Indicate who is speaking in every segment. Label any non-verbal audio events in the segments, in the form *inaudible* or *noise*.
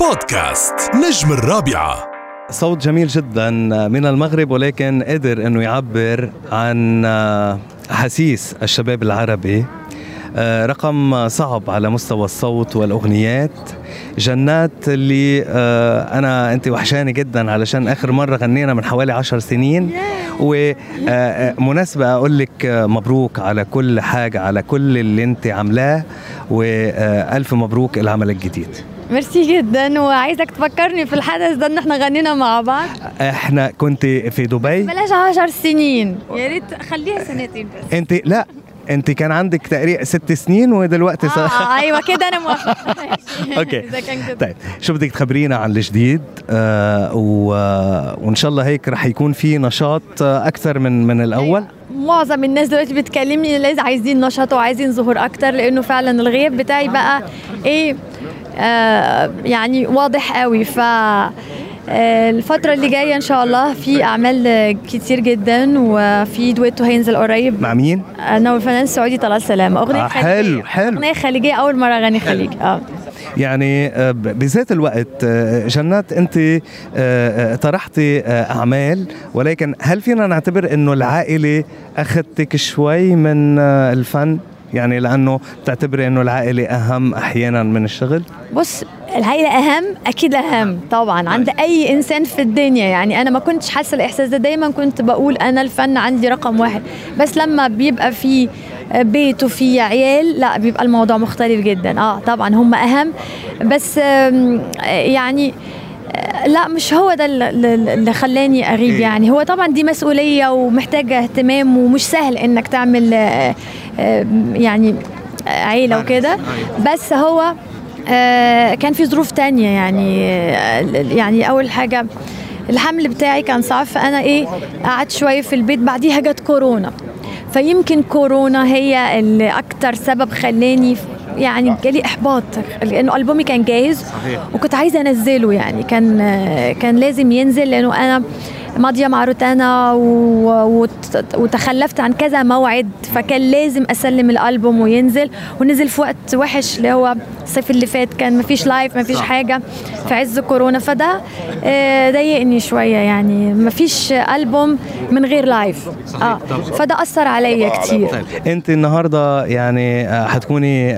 Speaker 1: بودكاست نجم الرابعة.
Speaker 2: صوت جميل جدا من المغرب ولكن قدر إنه يعبر عن احاسيس الشباب العربي. آه، رقم صعب على مستوى الصوت والأغنيات. جنات اللي آه، أنا أنت وحشاني جدا علشان آخر مرة غنينا من حوالي عشر سنين. ومناسبه أقول لك مبروك على كل حاجة على كل اللي أنت عاملاه. والف مبروك العمل الجديد.
Speaker 3: ميرسي جدا وعايزك تفكرني في الحدث ده إن إحنا غنينا مع بعض.
Speaker 2: إحنا كنت في دبي.
Speaker 3: بلاش عشر سنين يا ريت خليها سنتين بس.
Speaker 2: أنت لا أنت كان عندك تقريبا ست سنين ودلوقتي
Speaker 3: آه, آه أيوه كده أنا موافقه *laughs*
Speaker 2: okay. إذا كان كده. طيب شو بدك تخبرينا عن الجديد؟ آه و... وإن شاء الله هيك رح يكون في نشاط أكثر من من الأول.
Speaker 3: أيوة. معظم الناس دلوقتي بتكلمني لازم عايزين نشاط وعايزين ظهور أكتر لأنه فعلا الغياب بتاعي بقى إيه آه يعني واضح قوي. ف آه، الفترة اللي جاية إن شاء الله في أعمال كتير جدا وفي دويتو هينزل قريب.
Speaker 2: مع مين؟
Speaker 3: أنا والفنان السعودي طلال سلامة
Speaker 2: أغنية آه حلو حلو.
Speaker 3: أغنية خليجية أول مرة أغني خليجي. آه.
Speaker 2: يعني آه، بذات الوقت جنات أنت طرحتي أعمال ولكن هل فينا نعتبر إنه العائلة أخذتك شوي من الفن؟ يعني لأنه بتعتبري إنه العائلة أهم أحيانا من الشغل؟
Speaker 3: بص العائلة أهم أكيد أهم طبعا. عند أي إنسان في الدنيا يعني أنا ما كنتش حاسة الإحساس ده. دايما كنت بقول أنا الفن عندي رقم واحد. بس لما بيبقى في بيت وفي عيال لا بيبقى الموضوع مختلف جدا. آه طبعا هم أهم. بس يعني لا مش هو ده اللي خلاني أغيب يعني. هو طبعا دي مسؤولية ومحتاجة اهتمام ومش سهل إنك تعمل يعني عيلة وكده. أيوة. بس هو كان في ظروف تانية يعني يعني أول حاجة الحمل بتاعي كان صعب. فأنا إيه قعدت شوية في البيت. بعديها جت كورونا. فيمكن كورونا هي اللي أكتر سبب خلاني يعني جالي احباط لأنه ألبومي كان جاهز صحيح. وكنت عايزة أنزله يعني كان كان لازم ينزل لأنه أنا ماضية مع روتانا وتخلفت عن كذا موعد فكان لازم أسلم الألبوم وينزل. ونزل في وقت وحش اللي هو الصيف اللي فات كان مفيش live مفيش حاجة في عز كورونا. فده ضايقني شوية يعني. مفيش ألبوم من غير live آه. فده أثر عليا كتير.
Speaker 2: طيب. أنت النهارده يعني هتكوني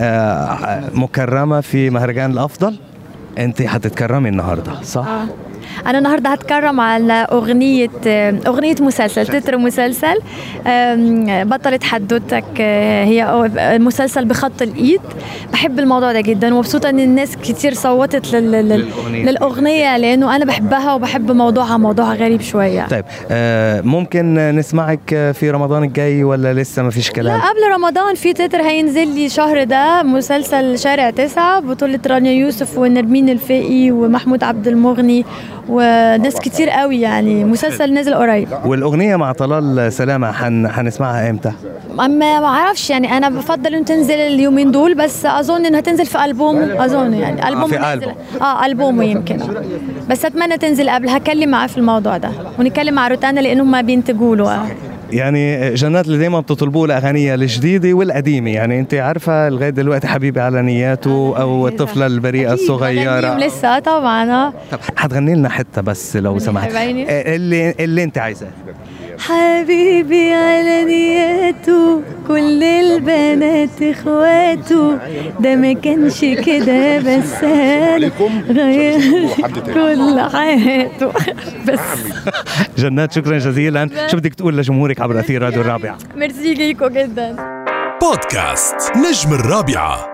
Speaker 2: مكرمة في مهرجان الأفضل؟ انت هتتكرمي النهارده صح؟ آه.
Speaker 3: أنا النهارده هتكرم على أغنية أغنية مسلسل تتر مسلسل بطلة حدوتك هي مسلسل بخط الإيد بحب الموضوع ده جدا ومبسوطة إن الناس كتير صوتت للأغنية. للأغنية لأنه أنا بحبها وبحب موضوعها موضوعها غريب شوية
Speaker 2: طيب ممكن نسمعك في رمضان الجاي ولا لسه ما فيش كلام
Speaker 3: لا قبل رمضان في تتر هينزل لي شهر ده مسلسل شارع تسعة بطولة رانيا يوسف ونرمين الفقي ومحمود عبد المغني وناس كتير قوي يعني. مسلسل نازل قريب.
Speaker 2: والأغنية مع طلال سلامة حن هنسمعها إمتى؟
Speaker 3: أما ما أعرفش يعني. أنا بفضل ان تنزل اليومين دول بس أظن إنها تنزل في ألبوم أظن يعني. ألبوم
Speaker 2: آه في ألبوم.
Speaker 3: آه ألبوم يمكن. بس أتمنى تنزل قبل هكلم معاه في الموضوع ده ونتكلم مع روتانا لأنهم ما بينتجوا له.
Speaker 2: يعني جنات اللي دايما بتطلبوا له اغانيها الجديدة والقديمة. يعني أنت عارفة لغاية دلوقتي حبيبي على نياته أو الطفلة البريئة الصغيرة.
Speaker 3: لسه طبعا آه.
Speaker 2: طب حتغني لنا حتة بس لو سمحت. اللي اللي أنت عايزاه
Speaker 3: حبيبي على نياته كل البنات إخواته. ده ما كانش كده بس غير كل حياته. بس. *laughs*
Speaker 2: جنات شكرا جزيلا. شو بدك تقول لجمهورك عبر أثير راديو الرابعة؟
Speaker 3: ميرسي ليكو جدا.
Speaker 1: بودكاست نجم الرابعة.